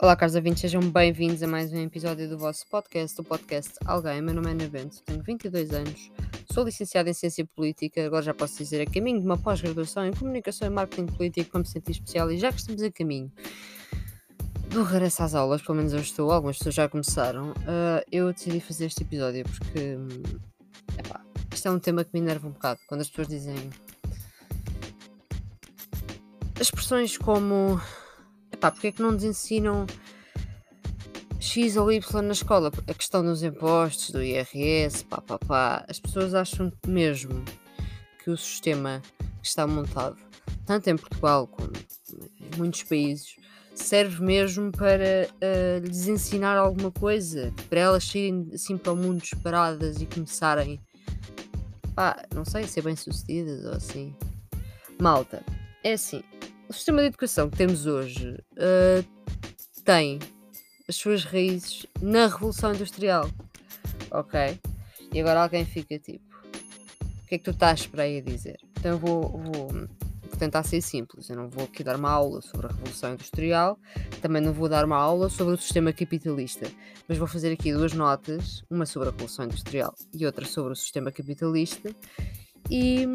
Olá, caros ouvintes, sejam bem-vindos a mais um episódio do vosso podcast, o podcast Alguém. Meu nome é Ana tenho 22 anos, sou licenciada em Ciência Política, agora já posso dizer a caminho de uma pós-graduação em Comunicação e Marketing Político para me sentir especial e já que estamos a caminho do regresso às aulas, pelo menos eu estou, algumas pessoas já começaram, uh, eu decidi fazer este episódio porque, epá, isto é um tema que me enerva um bocado, quando as pessoas dizem expressões como Epá, porque é que não nos ensinam X ou Y na escola? A questão dos impostos, do IRS, pá, pá, pá. As pessoas acham mesmo que o sistema que está montado, tanto em Portugal como em muitos países, serve mesmo para uh, lhes ensinar alguma coisa, para elas saírem assim para o mundo disparadas e começarem, pá, não sei, ser bem-sucedidas ou assim. Malta, é assim, o sistema de educação que temos hoje uh, tem as suas raízes na Revolução Industrial. Ok? E agora alguém fica tipo: o que é que tu estás para aí a dizer? Então eu vou, vou, vou tentar ser simples. Eu não vou aqui dar uma aula sobre a Revolução Industrial, também não vou dar uma aula sobre o sistema capitalista, mas vou fazer aqui duas notas: uma sobre a Revolução Industrial e outra sobre o sistema capitalista. E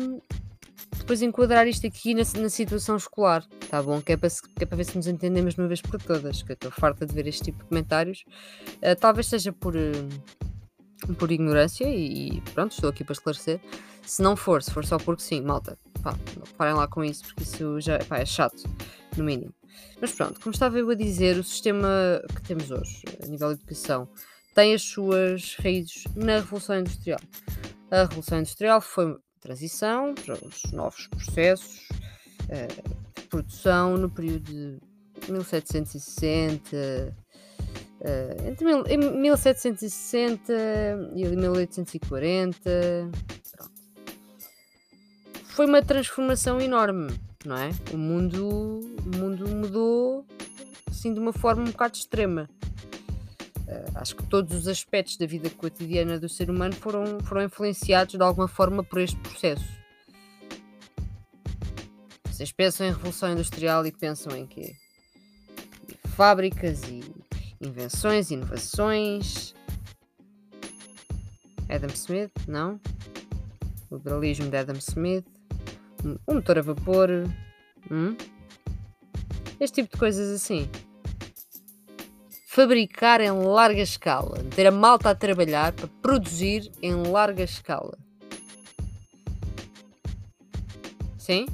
depois enquadrar isto aqui na, na situação escolar, tá bom? Que é, para, que é para ver se nos entendemos de uma vez por todas, que eu estou farta de ver este tipo de comentários. Uh, talvez seja por, uh, por ignorância e, pronto, estou aqui para esclarecer. Se não for, se for só porque sim, malta, pá, parem lá com isso, porque isso já pá, é chato, no mínimo. Mas pronto, como estava eu a dizer, o sistema que temos hoje, a nível de educação, tem as suas raízes na Revolução Industrial. A Revolução Industrial foi transição para os novos processos uh, de produção no período de 1760, uh, eh, entre mil, 1760 e 1840. Pronto. Foi uma transformação enorme, não é? O mundo, o mundo mudou assim de uma forma um bocado extrema. Uh, acho que todos os aspectos da vida cotidiana do ser humano foram, foram influenciados de alguma forma por este processo. Vocês pensam em Revolução Industrial e pensam em quê? Fábricas e invenções, inovações. Adam Smith, não? O liberalismo de Adam Smith. Um motor a vapor. Hum? Este tipo de coisas assim fabricar em larga escala, ter a malta a trabalhar para produzir em larga escala. Sim?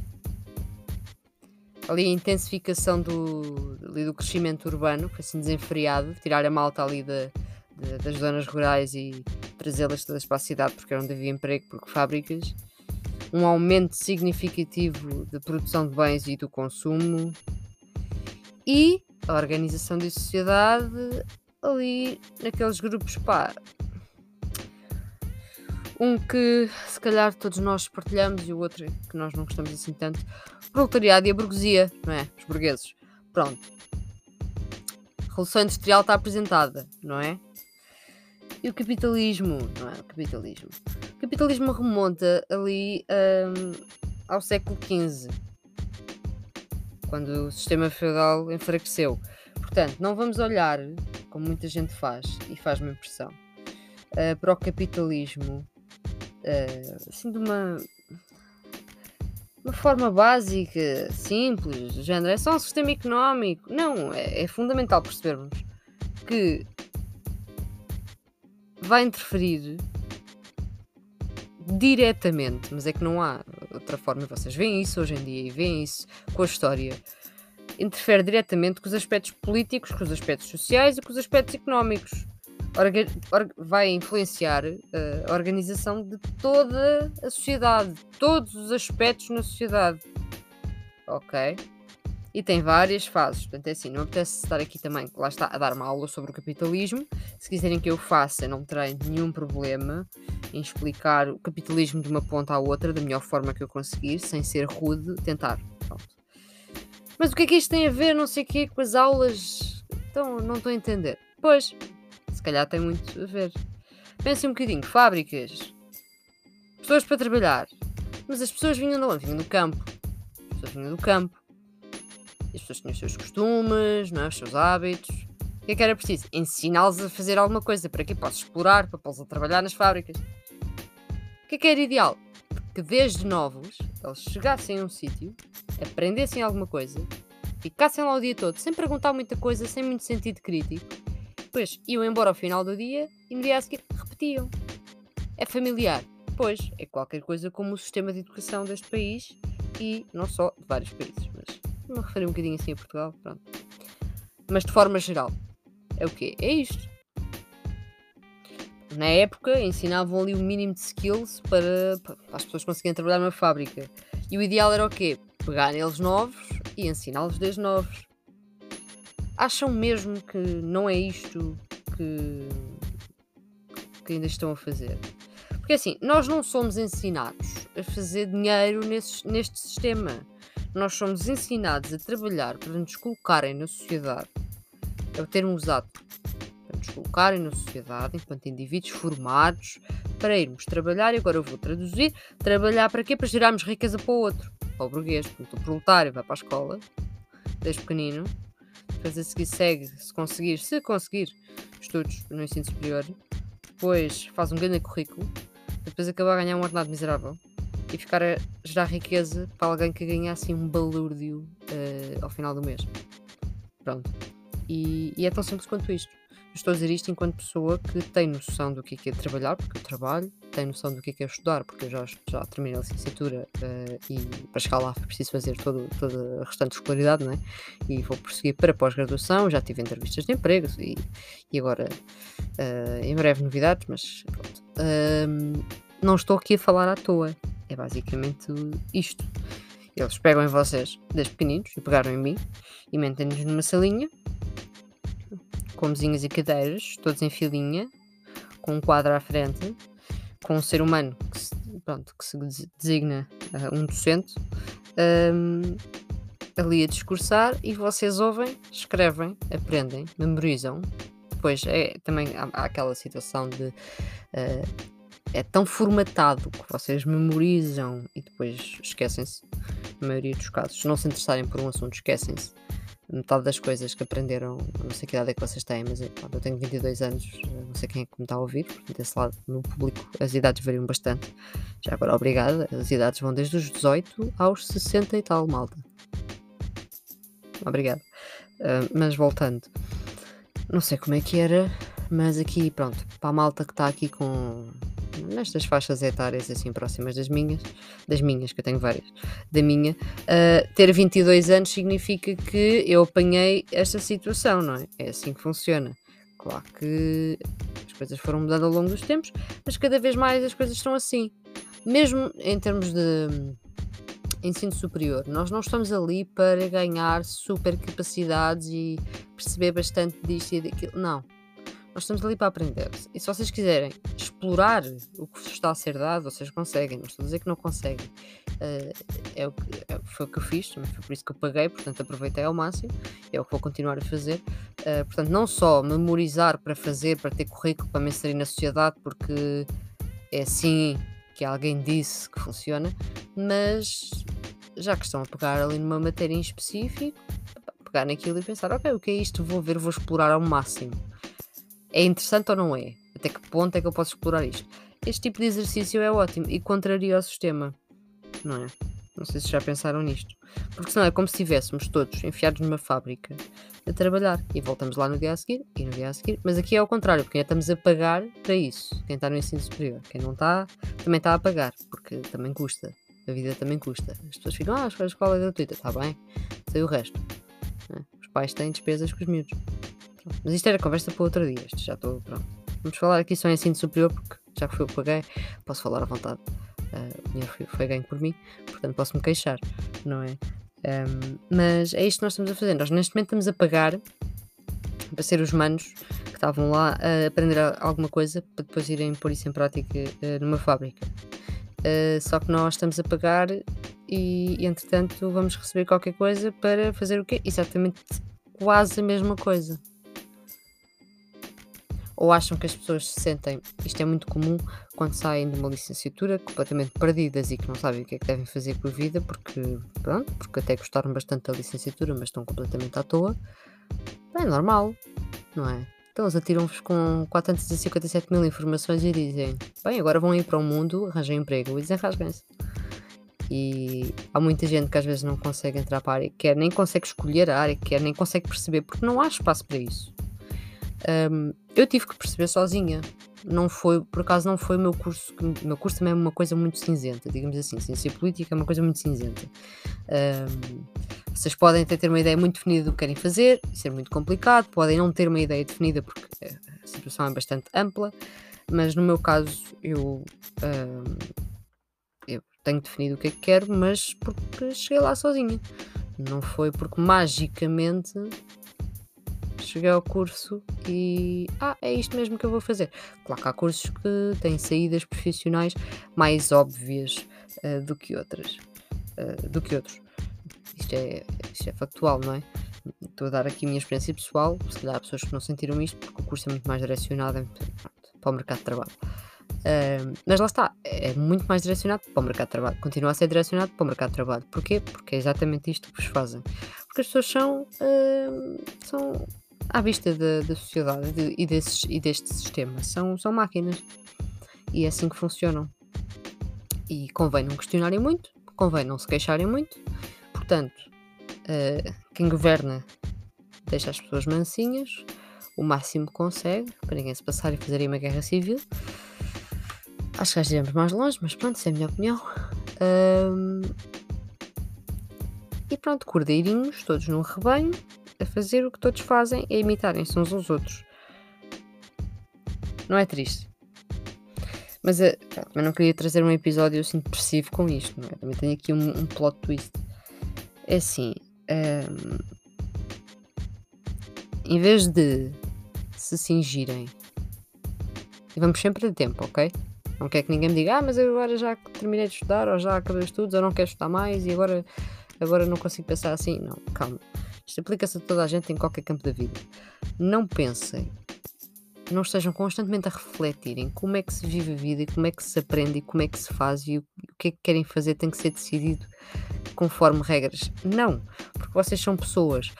Ali a intensificação do, ali do crescimento urbano, foi assim desenfreado, tirar a malta ali de, das zonas rurais e trazê-las todas para a cidade porque era onde havia emprego, porque fábricas. Um aumento significativo de produção de bens e do consumo. E a organização da sociedade ali naqueles grupos, pá. Um que se calhar todos nós partilhamos e o outro que nós não gostamos assim tanto. Proletariado e a burguesia, não é? Os burgueses. Pronto. A Revolução Industrial está apresentada, não é? E o capitalismo, não é? O capitalismo. O capitalismo remonta ali um, ao século XV quando o sistema feudal enfraqueceu. Portanto, não vamos olhar, como muita gente faz, e faz-me impressão, uh, para o capitalismo uh, assim de uma, uma forma básica, simples, do género, é só um sistema económico. Não, é, é fundamental percebermos que vai interferir diretamente, mas é que não há outra forma. Vocês veem isso hoje em dia e veem isso com a história. Interfere diretamente com os aspectos políticos, com os aspectos sociais e com os aspectos económicos. Orga vai influenciar uh, a organização de toda a sociedade, todos os aspectos na sociedade. Ok? E tem várias fases. Portanto, é assim, não apetece estar aqui também, lá está, a dar uma aula sobre o capitalismo. Se quiserem que eu faça, não terei nenhum problema em explicar o capitalismo de uma ponta à outra da melhor forma que eu conseguir, sem ser rude, tentar. Pronto. Mas o que é que isto tem a ver, não sei o quê, com as aulas? Então, não estou a entender. Pois, se calhar tem muito a ver. Pensem um bocadinho, fábricas, pessoas para trabalhar. Mas as pessoas vinham de onde? Vinham do campo. As pessoas vinham do campo as pessoas tinham os seus costumes, não é? os seus hábitos. O que é que era preciso? Ensiná-los a fazer alguma coisa. Para que possam explorar, para pô-los a trabalhar nas fábricas. O que é que era ideal? Que desde novos eles chegassem a um sítio, aprendessem alguma coisa, ficassem lá o dia todo, sem perguntar muita coisa, sem muito sentido crítico. Depois iam embora ao final do dia e no dia a seguir repetiam. É familiar? Pois, é qualquer coisa como o sistema de educação deste país e não só de vários países, me referi um bocadinho assim a Portugal, pronto. Mas de forma geral, é o quê? É isto. Na época ensinavam ali o mínimo de skills para, para as pessoas conseguirem trabalhar numa fábrica. E o ideal era o quê? Pegar neles novos e ensiná-los desde novos. Acham mesmo que não é isto que, que ainda estão a fazer? Porque assim, nós não somos ensinados a fazer dinheiro nesse, neste sistema. Nós somos ensinados a trabalhar para nos colocarem na sociedade. É o termo usado. Para nos colocarem na sociedade enquanto indivíduos formados para irmos trabalhar. E agora eu vou traduzir: trabalhar para quê? Para gerarmos riqueza para o outro, para o burguês. Portanto, o proletário vai para a escola, desde pequenino. Depois a seguir segue, se conseguir, se conseguir, estudos no ensino superior. Depois faz um grande currículo depois acabar a ganhar um ordenado miserável e ficar a gerar riqueza para alguém que ganhasse assim, um balúrdio uh, ao final do mês. Pronto. E, e, é tão simples quanto isto. Eu estou a dizer isto enquanto pessoa que tem noção do que é, é trabalhar, porque eu trabalho, tem noção do que é, é estudar, porque eu já, já terminei a licenciatura uh, e para chegar lá preciso fazer todo, toda a restante escolaridade, não é? E vou prosseguir para pós-graduação, já tive entrevistas de emprego e, e agora uh, em breve novidades, mas pronto. Não estou aqui a falar à toa. É basicamente isto. Eles pegam em vocês desde pequeninos e pegaram em mim e mentem-nos numa salinha com mesinhas e cadeiras, todos em filinha, com um quadro à frente, com um ser humano que se, pronto, que se designa uh, um docente, um, ali a discursar e vocês ouvem, escrevem, aprendem, memorizam. Depois é, também há, há aquela situação de uh, é tão formatado que vocês memorizam e depois esquecem-se, na maioria dos casos. Se não se interessarem por um assunto, esquecem-se. Metade das coisas que aprenderam, não sei que idade é que vocês têm, mas eu tenho 22 anos, não sei quem é que me está a ouvir, desse lado no público as idades variam bastante. Já agora, obrigada, as idades vão desde os 18 aos 60 e tal, malta. Obrigado. Uh, mas voltando, não sei como é que era, mas aqui, pronto, para a malta que está aqui com nestas faixas etárias assim próximas das minhas, das minhas, que eu tenho várias, da minha, uh, ter 22 anos significa que eu apanhei esta situação, não é? É assim que funciona. Claro que as coisas foram mudando ao longo dos tempos, mas cada vez mais as coisas estão assim. Mesmo em termos de ensino superior, nós não estamos ali para ganhar super capacidades e perceber bastante disto e daquilo. Não nós estamos ali para aprender. E se vocês quiserem explorar o que vos está a ser dado, vocês conseguem. Não estou a dizer que não conseguem. Uh, é o que, é, foi o que eu fiz, foi por isso que eu paguei, portanto aproveitei ao máximo. É o que vou continuar a fazer. Uh, portanto, não só memorizar para fazer, para ter currículo, para me inserir na sociedade, porque é assim que alguém disse que funciona, mas já que estão a pegar ali numa matéria em específico, pegar naquilo e pensar, ok, o que é isto? Vou ver, vou explorar ao máximo é interessante ou não é? Até que ponto é que eu posso explorar isto? Este tipo de exercício é ótimo e contraria o sistema, não é? Não sei se já pensaram nisto. Porque senão é como se estivéssemos todos enfiados numa fábrica a trabalhar e voltamos lá no dia a seguir e no dia a seguir. Mas aqui é ao contrário, porque estamos a pagar para isso. Quem está no ensino superior, quem não está, também está a pagar, porque também custa. A vida também custa. As pessoas ficam, ah, a escola é gratuita, está bem, sei o resto. É? Os pais têm despesas com os miúdos. Mas isto era conversa para outro dia. Isto já estou pronto. Vamos falar aqui só em ensino superior, porque já que foi eu que paguei, posso falar à vontade. Uh, o dinheiro foi, foi ganho por mim, portanto posso-me queixar, não é? Um, mas é isto que nós estamos a fazer. Nós neste momento estamos a pagar para ser os manos que estavam lá a aprender alguma coisa para depois irem pôr isso em prática uh, numa fábrica. Uh, só que nós estamos a pagar e, e, entretanto vamos receber qualquer coisa para fazer o quê? Exatamente quase a mesma coisa. Ou acham que as pessoas se sentem, isto é muito comum quando saem de uma licenciatura completamente perdidas e que não sabem o que é que devem fazer com a vida, porque, pronto, porque até gostaram bastante da licenciatura, mas estão completamente à toa. É normal, não é? Então eles atiram-vos com 457 mil informações e dizem: Bem, agora vão ir para o mundo, arranjem emprego e desenrasguem-se. E há muita gente que às vezes não consegue entrar para a área que quer, nem consegue escolher a área que quer, nem consegue perceber, porque não há espaço para isso. Um, eu tive que perceber sozinha. Não foi, por acaso não foi o meu curso, o meu curso também é uma coisa muito cinzenta, digamos assim, ciência política é uma coisa muito cinzenta. Um, vocês podem até ter uma ideia muito definida do que querem fazer, ser muito complicado, podem não ter uma ideia definida porque a situação é bastante ampla, mas no meu caso eu, um, eu tenho definido o que é que quero, mas porque cheguei lá sozinha. Não foi porque magicamente cheguei ao curso e ah, é isto mesmo que eu vou fazer. Claro que há cursos que têm saídas profissionais mais óbvias uh, do que outras. Uh, do que outros. Isto é, isto é factual, não é? Estou a dar aqui a minha experiência pessoal, se calhar há pessoas que não sentiram isto, porque o curso é muito mais direcionado para o mercado de trabalho. Uh, mas lá está, é muito mais direcionado para o mercado de trabalho. Continua a ser direcionado para o mercado de trabalho. Porquê? Porque é exatamente isto que vos fazem. Porque as pessoas são, uh, são à vista da, da sociedade de, e, desses, e deste sistema. São, são máquinas. E é assim que funcionam. E convém não questionarem muito, convém não se queixarem muito. Portanto, uh, quem governa deixa as pessoas mansinhas o máximo que consegue para ninguém se passar e fazerem uma guerra civil. Acho que já iremos mais longe, mas pronto, essa é a minha opinião. Um, e pronto, cordeirinhos, todos num rebanho, a fazer o que todos fazem, a imitarem-se uns aos outros. Não é triste? Mas uh, também não queria trazer um episódio assim depressivo com isto, não é? Também tenho aqui um, um plot twist. É assim. Um, em vez de se cingirem. E vamos sempre a tempo, ok? Não quer que ninguém me diga, ah, mas eu agora já terminei de estudar, ou já acabei os estudos, ou não quero estudar mais e agora, agora não consigo pensar assim. Não, calma. Isto aplica-se a toda a gente em qualquer campo da vida. Não pensem, não estejam constantemente a refletir em como é que se vive a vida e como é que se aprende e como é que se faz e o que é que querem fazer tem que ser decidido conforme regras. Não, porque vocês são pessoas.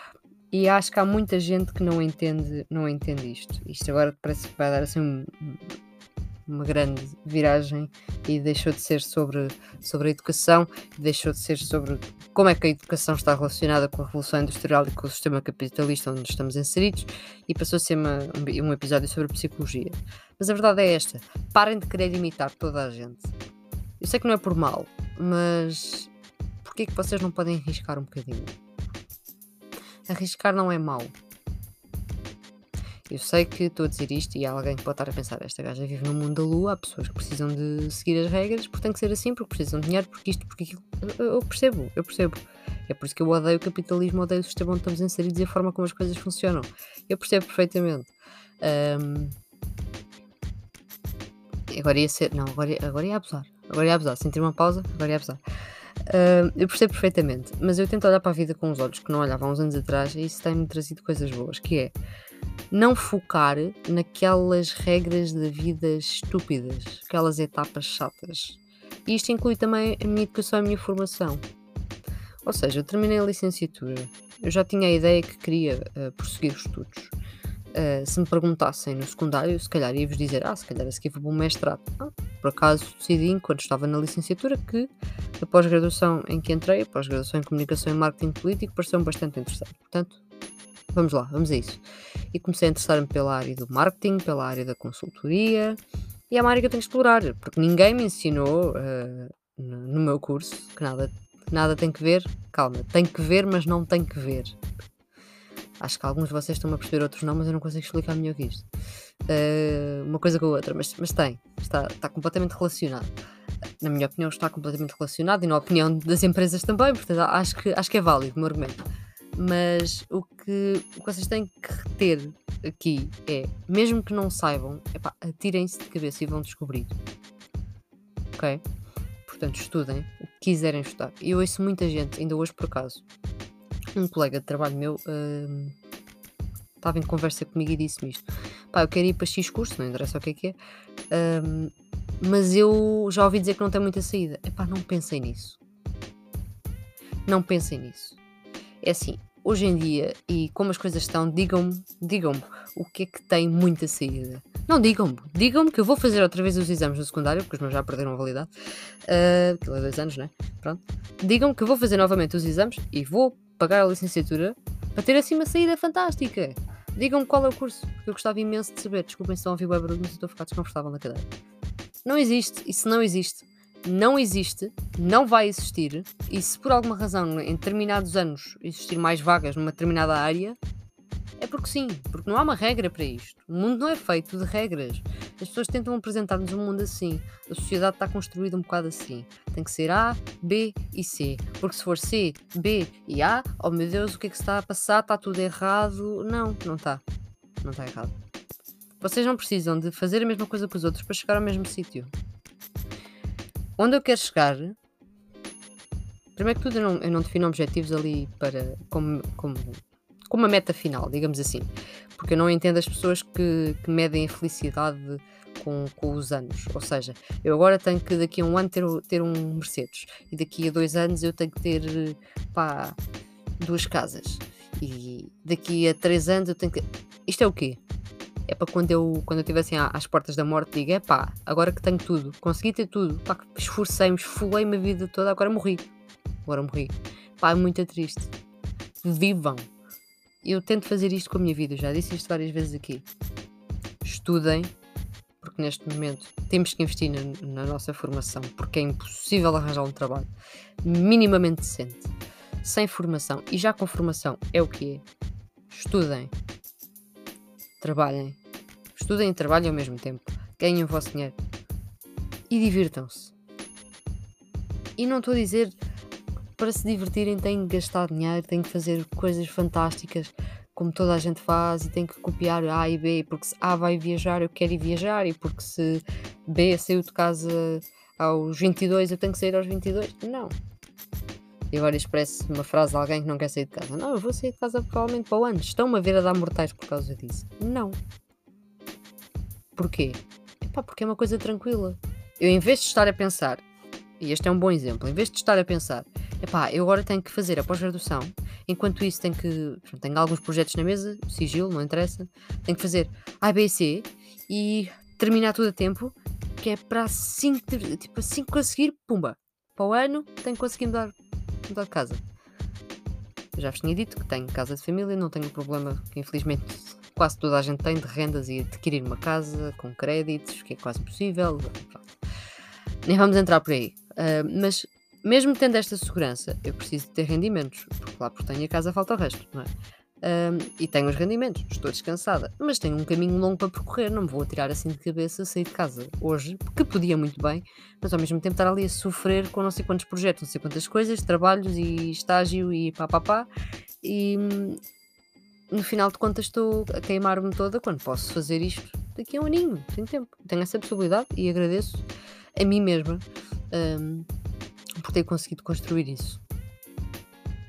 E acho que há muita gente que não entende, não entende isto. Isto agora parece que vai dar assim um, uma grande viragem e deixou de ser sobre, sobre a educação, deixou de ser sobre como é que a educação está relacionada com a Revolução Industrial e com o sistema capitalista onde estamos inseridos e passou a ser uma, um, episódio sobre psicologia. Mas a verdade é esta: parem de querer imitar toda a gente. Eu sei que não é por mal, mas porquê que vocês não podem arriscar um bocadinho? Arriscar não é mau. Eu sei que estou a dizer isto e há alguém que pode estar a pensar: esta gaja vive no mundo da lua, há pessoas que precisam de seguir as regras, porque tem que ser assim, porque precisam de dinheiro, porque isto, porque aquilo. Eu percebo, eu percebo. É por isso que eu odeio o capitalismo, odeio o sistema onde estamos inseridos e a forma como as coisas funcionam. Eu percebo perfeitamente. Um... Agora ia ser. Não, agora, agora ia abusar. Agora ia abusar. Sentir uma pausa, agora ia abusar. Uh, eu percebo perfeitamente, mas eu tento olhar para a vida com os olhos que não olhava há uns anos atrás e isso tem-me trazido coisas boas, que é não focar naquelas regras da vida estúpidas, aquelas etapas chatas. E isto inclui também a minha educação e a minha formação. Ou seja, eu terminei a licenciatura, eu já tinha a ideia que queria uh, prosseguir os estudos. Uh, se me perguntassem no secundário, se calhar ia-vos dizer, ah, se calhar a seguir vou para um mestrado. Ah, por acaso decidi, enquanto estava na licenciatura, que a pós-graduação em que entrei, a pós-graduação em Comunicação e Marketing Político, pareceu-me bastante interessante. Portanto, vamos lá, vamos a isso. E comecei a interessar-me pela área do marketing, pela área da consultoria, e é uma área que eu tenho que explorar, porque ninguém me ensinou uh, no meu curso que nada, nada tem que ver. Calma, tem que ver, mas não tem que ver. Acho que alguns de vocês estão a perceber, outros não, mas eu não consigo explicar melhor que isto. Uh, uma coisa com a outra, mas, mas tem, está, está completamente relacionado. Na minha opinião, está completamente relacionado e na opinião das empresas também, portanto, acho que, acho que é válido o meu argumento. Mas o que, o que vocês têm que reter aqui é, mesmo que não saibam, atirem-se de cabeça e vão descobrir. Ok? Portanto, estudem o que quiserem estudar. E eu ouço muita gente, ainda hoje por acaso, um colega de trabalho meu uh, estava em conversa comigo e disse-me isto. pá, eu quero ir para X curso, não interessa o que é que é, um, mas eu já ouvi dizer que não tem muita saída. Epá, não pensem nisso. Não pensem nisso. É assim, hoje em dia, e como as coisas estão, digam-me, digam-me o que é que tem muita saída. Não, digam-me, digam-me que eu vou fazer outra vez os exames no secundário, porque os meus já perderam a validade. Uh, aquilo é dois anos, né? Pronto. Digam-me que eu vou fazer novamente os exames e vou pagar a licenciatura para ter assim uma saída fantástica. Digam-me qual é o curso, porque eu gostava imenso de saber. Desculpem se estão a ouvir o barulho, mas estou a ficar desconfortável na cadeira. Não existe, isso não existe. Não existe, não vai existir, e se por alguma razão em determinados anos existir mais vagas numa determinada área, é porque sim, porque não há uma regra para isto. O mundo não é feito de regras. As pessoas tentam apresentar-nos um mundo assim. A sociedade está construída um bocado assim. Tem que ser A, B e C. Porque se for C, B e A, oh meu Deus, o que é que se está a passar? Está tudo errado? Não, não está. Não está errado. Vocês não precisam de fazer a mesma coisa que os outros para chegar ao mesmo sítio. Onde eu quero chegar. Primeiro que tudo, eu não, eu não defino objetivos ali para como, como com uma meta final, digamos assim. Porque eu não entendo as pessoas que, que medem a felicidade com, com, os anos. Ou seja, eu agora tenho que daqui a um ano ter, ter um Mercedes e daqui a dois anos eu tenho que ter pá, duas casas. E daqui a três anos eu tenho que. Isto é o quê? É para quando eu, quando eu estiver assim às portas da morte, diga: é pá, agora que tenho tudo, consegui ter tudo, pá, esforcei-me, esfolei-me a vida toda, agora morri. Agora morri. Pá, é muito triste. Vivam, eu tento fazer isto com a minha vida, já disse isto várias vezes aqui. Estudem, porque neste momento temos que investir na, na nossa formação, porque é impossível arranjar um trabalho minimamente decente sem formação e já com formação é o que é. Estudem, trabalhem, estudem e trabalhem ao mesmo tempo, ganhem o vosso dinheiro e divirtam-se. E não estou a dizer para se divertirem têm que gastar dinheiro, têm que fazer coisas fantásticas como toda a gente faz e tem que copiar A e B, porque se A vai viajar eu quero ir viajar e porque se B saiu de casa aos 22 eu tenho que sair aos 22. Não. E agora expresse uma frase de alguém que não quer sair de casa. Não, eu vou sair de casa provavelmente para o ano. Estão-me a ver a dar mortais por causa disso. Não. Porquê? Epá, porque é uma coisa tranquila. Eu, em vez de estar a pensar, e este é um bom exemplo, em vez de estar a pensar, epá, eu agora tenho que fazer a pós-graduação, enquanto isso tenho que, tenho alguns projetos na mesa, sigilo, não interessa, tenho que fazer A, B e C e terminar tudo a tempo, que é para assim, tipo, assim conseguir, pumba, para o ano tenho que conseguir mudar, mudar de casa. Eu já vos tinha dito que tenho casa de família, não tenho problema que infelizmente quase toda a gente tem de rendas e adquirir uma casa com créditos, que é quase possível. Nem vamos entrar por aí. Uh, mas mesmo tendo esta segurança, eu preciso ter rendimentos, porque lá por tenho a casa falta o resto, não é? Um, e tenho os rendimentos, estou descansada, mas tenho um caminho longo para percorrer, não me vou atirar assim de cabeça, sair de casa hoje, porque podia muito bem, mas ao mesmo tempo estar ali a sofrer com não sei quantos projetos, não sei quantas coisas, trabalhos e estágio e pá pá pá, e no final de contas estou a queimar-me toda quando posso fazer isto daqui a um aninho, tenho tempo, tenho essa possibilidade e agradeço a mim mesma. Um, por ter conseguido construir isso.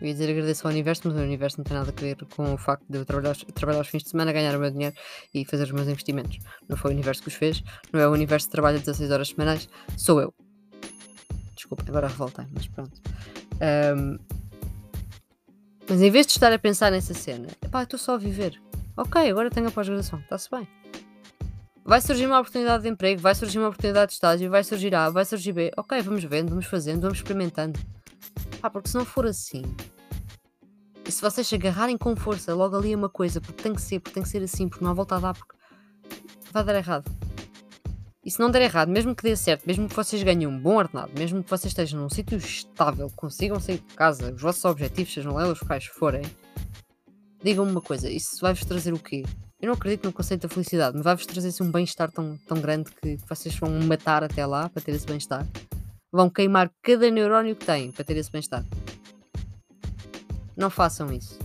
Eu ia dizer agradeço ao universo, mas o universo não tem nada a ver com o facto de eu trabalhar, trabalhar aos fins de semana, ganhar o meu dinheiro e fazer os meus investimentos. Não foi o universo que os fez, não é o universo que trabalha 16 horas semanais, sou eu. Desculpa, agora revoltei, mas pronto. Um, mas em vez de estar a pensar nessa cena, pá, estou só a viver. Ok, agora tenho a pós-graduação, está-se bem. Vai surgir uma oportunidade de emprego, vai surgir uma oportunidade de estágio, vai surgir A, vai surgir B. Ok, vamos vendo, vamos fazendo, vamos experimentando. Ah, porque se não for assim, e se vocês se agarrarem com força logo ali a uma coisa, porque tem que ser, porque tem que ser assim, porque não há volta a dar, porque vai dar errado. E se não der errado, mesmo que dê certo, mesmo que vocês ganhem um bom ordenado, mesmo que vocês estejam num sítio estável, consigam sair de casa, os vossos objetivos, sejam lá os quais forem, digam-me uma coisa, isso vai-vos trazer o quê? Eu não acredito no conceito da felicidade, mas vai-vos trazer assim, um bem-estar tão, tão grande que vocês vão matar até lá para ter esse bem-estar. Vão queimar cada neurónio que têm para ter esse bem-estar. Não façam isso.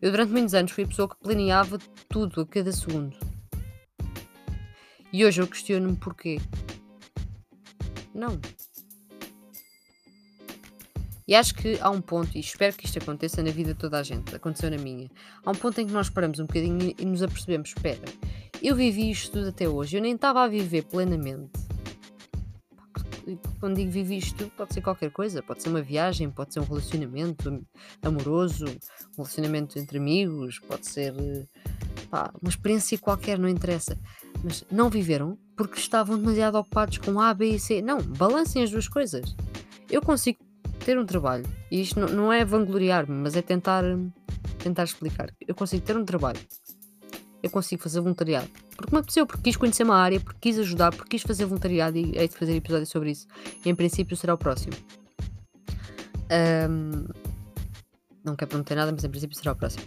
Eu durante muitos anos fui a pessoa que planeava tudo a cada segundo. E hoje eu questiono-me porquê. Não. E acho que há um ponto, e espero que isto aconteça na vida de toda a gente, aconteceu na minha. Há um ponto em que nós paramos um bocadinho e nos apercebemos: espera, Eu vivi isto tudo até hoje. Eu nem estava a viver plenamente. Quando digo vivi isto pode ser qualquer coisa. Pode ser uma viagem, pode ser um relacionamento amoroso, um relacionamento entre amigos, pode ser pá, uma experiência qualquer, não interessa. Mas não viveram porque estavam demasiado ocupados com A, B e C. Não, balancem as duas coisas. Eu consigo ter um trabalho, e isto não, não é vangloriar-me, mas é tentar, tentar explicar. Eu consigo ter um trabalho, eu consigo fazer voluntariado. Porque me apeteceu, porque quis conhecer uma área, porque quis ajudar, porque quis fazer voluntariado e hei de fazer episódio sobre isso. Em princípio será o próximo. Um, não quero prometer nada, mas em princípio será o próximo.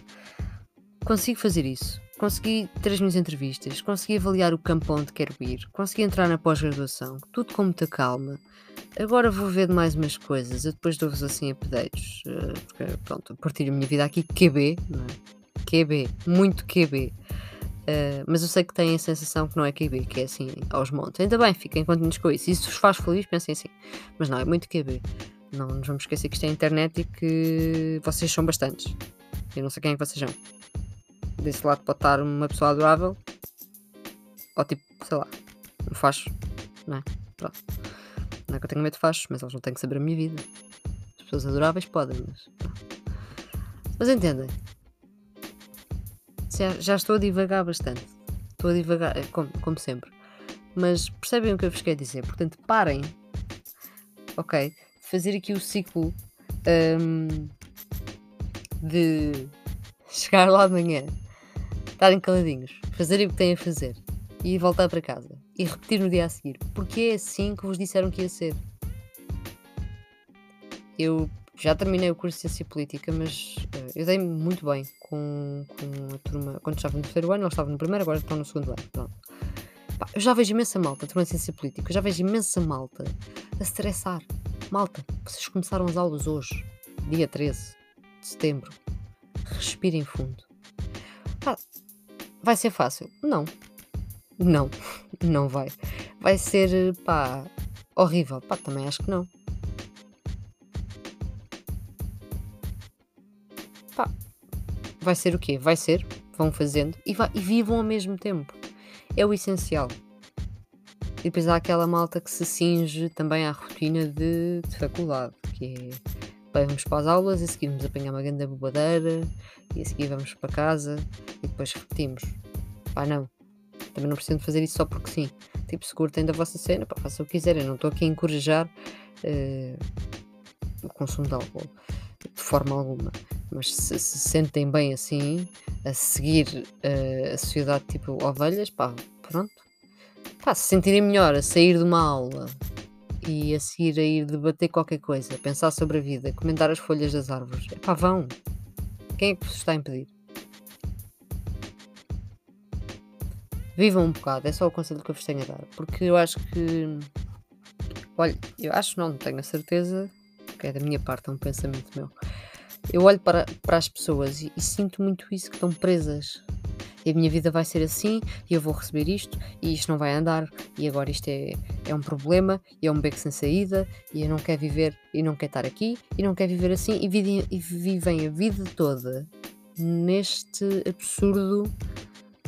Consigo fazer isso consegui ter as minhas entrevistas, consegui avaliar o campo onde quero ir, consegui entrar na pós-graduação, tudo com muita calma. Agora vou ver mais umas coisas, eu depois dou-vos assim updates, eh, porque pronto, partilho a minha vida aqui QB, não é? QB, muito QB. Uh, mas eu sei que têm a sensação que não é QB, que é assim aos montes. Ainda bem, fiquem contentes com isso. Isso vos faz feliz, pensem assim. Mas não, é muito QB. Não nos vamos esquecer que isto é internet e que vocês são bastantes. Eu não sei quem é que vocês são desse lado pode estar uma pessoa adorável ou tipo, sei lá, um facho, não é? Pronto. Não é que eu tenho medo de fachos, mas eles não têm que saber a minha vida. As pessoas adoráveis podem, mas. Mas entendem? Já, já, estou a divagar bastante. Estou a divagar, é como, como sempre. Mas percebem o que eu vos quero dizer. Portanto, parem, ok, fazer aqui o ciclo um, de chegar lá de manhã estarem caladinhos, fazerem o que têm a fazer e voltar para casa e repetir no dia a seguir, porque é assim que vos disseram que ia ser. Eu já terminei o curso de Ciência Política, mas uh, eu dei-me muito bem com, com a turma. Quando estava no terceiro ano, eles estavam no primeiro, agora estão no segundo ano. Pronto. Pá, eu já vejo imensa malta, turma de Ciência Política, eu já vejo imensa malta a estressar. Malta, vocês começaram as aulas hoje, dia 13 de setembro. Respirem fundo. Pá, Vai ser fácil? Não. Não. Não vai. Vai ser, pá, horrível. Pá, também acho que não. Vai ser o quê? Vai ser. Vão fazendo e, vai, e vivam ao mesmo tempo. É o essencial. E depois há aquela malta que se cinge também à rotina de, de faculdade, que é bem, vamos para as aulas, a seguir vamos apanhar uma grande bobadeira e a seguir vamos para casa e depois repetimos. Pá, não. Também não precisam fazer isso só porque sim. Tipo, se curtem da vossa cena, pá, façam o que quiserem. Não estou aqui a encorajar uh, o consumo de álcool de forma alguma. Mas se se sentem bem assim, a seguir uh, a sociedade tipo ovelhas, pá, pronto. Pá, se sentirem melhor a sair de uma aula e a seguir a ir debater qualquer coisa, pensar sobre a vida, comentar as folhas das árvores, pá, vão. Quem é que vos está a impedir? Vivam um bocado, é só o conselho que eu vos tenho a dar. Porque eu acho que. Olha, eu acho, não, tenho a certeza, que é da minha parte, é um pensamento meu. Eu olho para, para as pessoas e, e sinto muito isso, que estão presas e a minha vida vai ser assim, e eu vou receber isto, e isto não vai andar, e agora isto é, é um problema, e é um beco sem saída, e eu não quero viver, e não quero estar aqui, e não quero viver assim, e vivem, e vivem a vida toda neste absurdo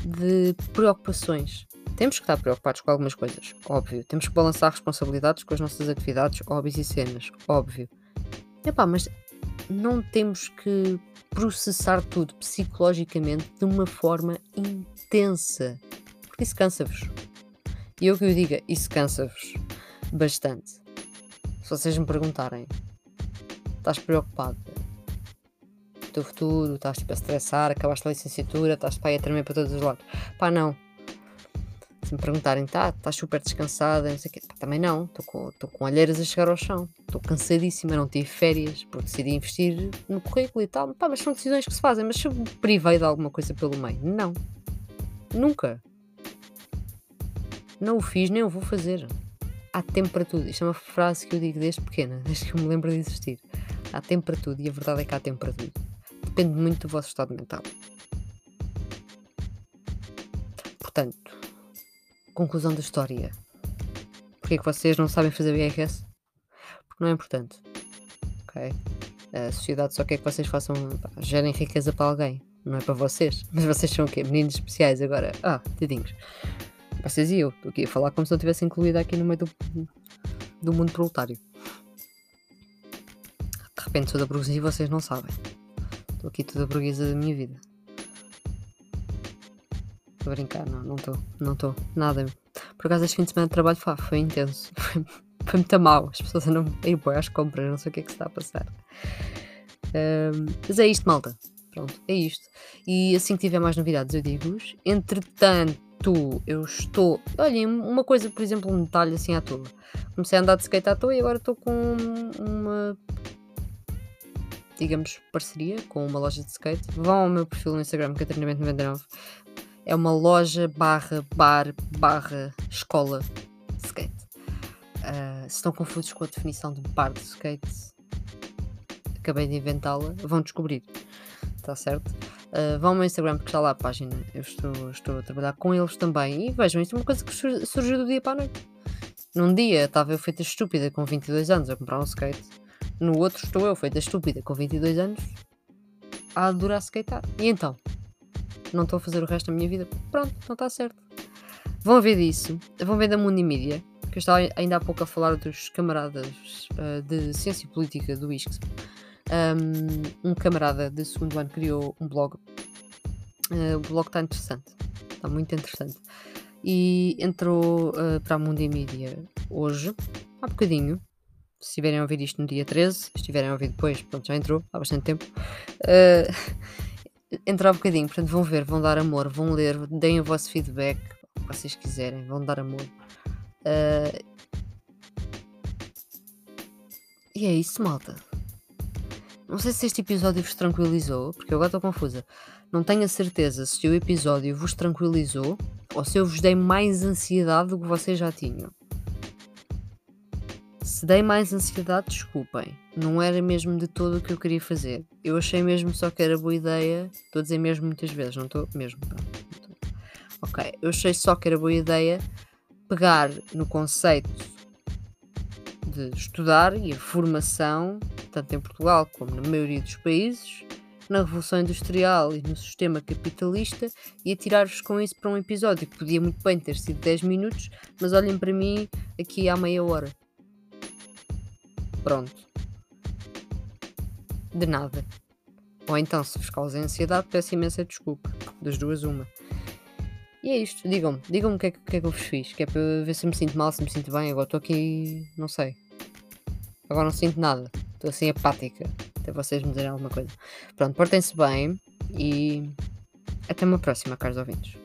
de preocupações. Temos que estar preocupados com algumas coisas, óbvio. Temos que balançar responsabilidades com as nossas atividades, hobbies e cenas, óbvio. Epá, mas não temos que processar tudo psicologicamente de uma forma intensa. Porque isso cansa-vos. E eu que eu diga, isso cansa-vos bastante. Se vocês me perguntarem, estás preocupado? teu futuro, estás tipo a estressar, acabaste a licenciatura, estás para a tremer para todos os lados. Pá, não. Se me perguntarem, tá, estás super descansada, não sei o quê, também não. Estou com, com olheiras a chegar ao chão. Estou cansadíssima, não tive férias, porque decidi investir no currículo e tal. Pá, mas são decisões que se fazem. Mas se eu me privei de alguma coisa pelo meio, não. Nunca. Não o fiz, nem o vou fazer. Há tempo para tudo. Isto é uma frase que eu digo desde pequena, desde que eu me lembro de existir. Há tempo para tudo e a verdade é que há tempo para tudo depende muito do vosso estado mental. Portanto, conclusão da história. Porquê que vocês não sabem fazer IRS? Porque não é importante. Ok? A sociedade só quer que vocês façam. gerem riqueza para alguém. não é para vocês. Mas vocês são o quê? Meninos especiais agora? Ah, tadinhos. Vocês e eu. Estou aqui a falar como se não tivesse incluído aqui no meio do, do mundo proletário. De repente sou da burguesia e vocês não sabem. Estou aqui toda a burguesa da minha vida. Estou a brincar, não, não estou. Não estou. Nada. Por acaso este fim de semana de trabalho foi, foi intenso. Foi, foi muito mal. As pessoas andam a ir às compras, não sei o que é que se está a passar. Um, mas é isto, malta. Pronto, é isto. E assim que tiver mais novidades, eu digo-vos. Entretanto, eu estou. Olhem, uma coisa, por exemplo, um detalhe assim à toa. Comecei a andar de skate à toa e agora estou com uma. Digamos, parceria com uma loja de skate. Vão ao meu perfil no Instagram, Catarinamento99. É uma loja barra bar barra escola skate. Uh, se estão confusos com a definição de bar de skate, acabei de inventá-la, vão descobrir. Está certo? Uh, vão ao meu Instagram porque está lá a página. Eu estou, estou a trabalhar com eles também. E vejam, isto é uma coisa que surgiu do dia para a noite. Num dia estava eu feita estúpida com 22 anos a comprar um skate. No outro estou eu feita estúpida com 22 anos a adorar skatear. E então? Não estou a fazer o resto da minha vida? Pronto, não está certo. Vão ver disso. Vão ver da Mundi Media. Que eu estava ainda há pouco a falar dos camaradas uh, de Ciência Política do ISCS um, um camarada de segundo ano criou um blog. Uh, o blog está interessante, está muito interessante. E entrou uh, para a Mundi Media hoje, há bocadinho. Se estiverem a ouvir isto no dia 13, se estiverem a ouvir depois, pronto, já entrou, há bastante tempo. Uh, entrou há bocadinho, portanto vão ver, vão dar amor, vão ler, deem o vosso feedback, o que vocês quiserem, vão dar amor. Uh, e é isso, malta. Não sei se este episódio vos tranquilizou, porque eu agora estou confusa. Não tenho a certeza se o episódio vos tranquilizou ou se eu vos dei mais ansiedade do que vocês já tinham. Se dei mais ansiedade, desculpem. Não era mesmo de todo o que eu queria fazer. Eu achei mesmo só que era boa ideia. Estou a dizer mesmo muitas vezes, não estou mesmo. Ok, eu achei só que era boa ideia pegar no conceito de estudar e a formação tanto em Portugal como na maioria dos países, na Revolução Industrial e no sistema capitalista e atirar-vos com isso para um episódio que podia muito bem ter sido 10 minutos, mas olhem para mim aqui há meia hora. Pronto. De nada. Ou então, se vos causa ansiedade, peço imensa desculpa. Das duas, uma. E é isto. Digam-me. Digam-me o que, é, que é que eu vos fiz. Que é para ver se me sinto mal, se me sinto bem. Agora estou aqui. Não sei. Agora não sinto nada. Estou assim apática. Até vocês me dizerem alguma coisa. Pronto, portem-se bem e até uma próxima, caros ouvintes.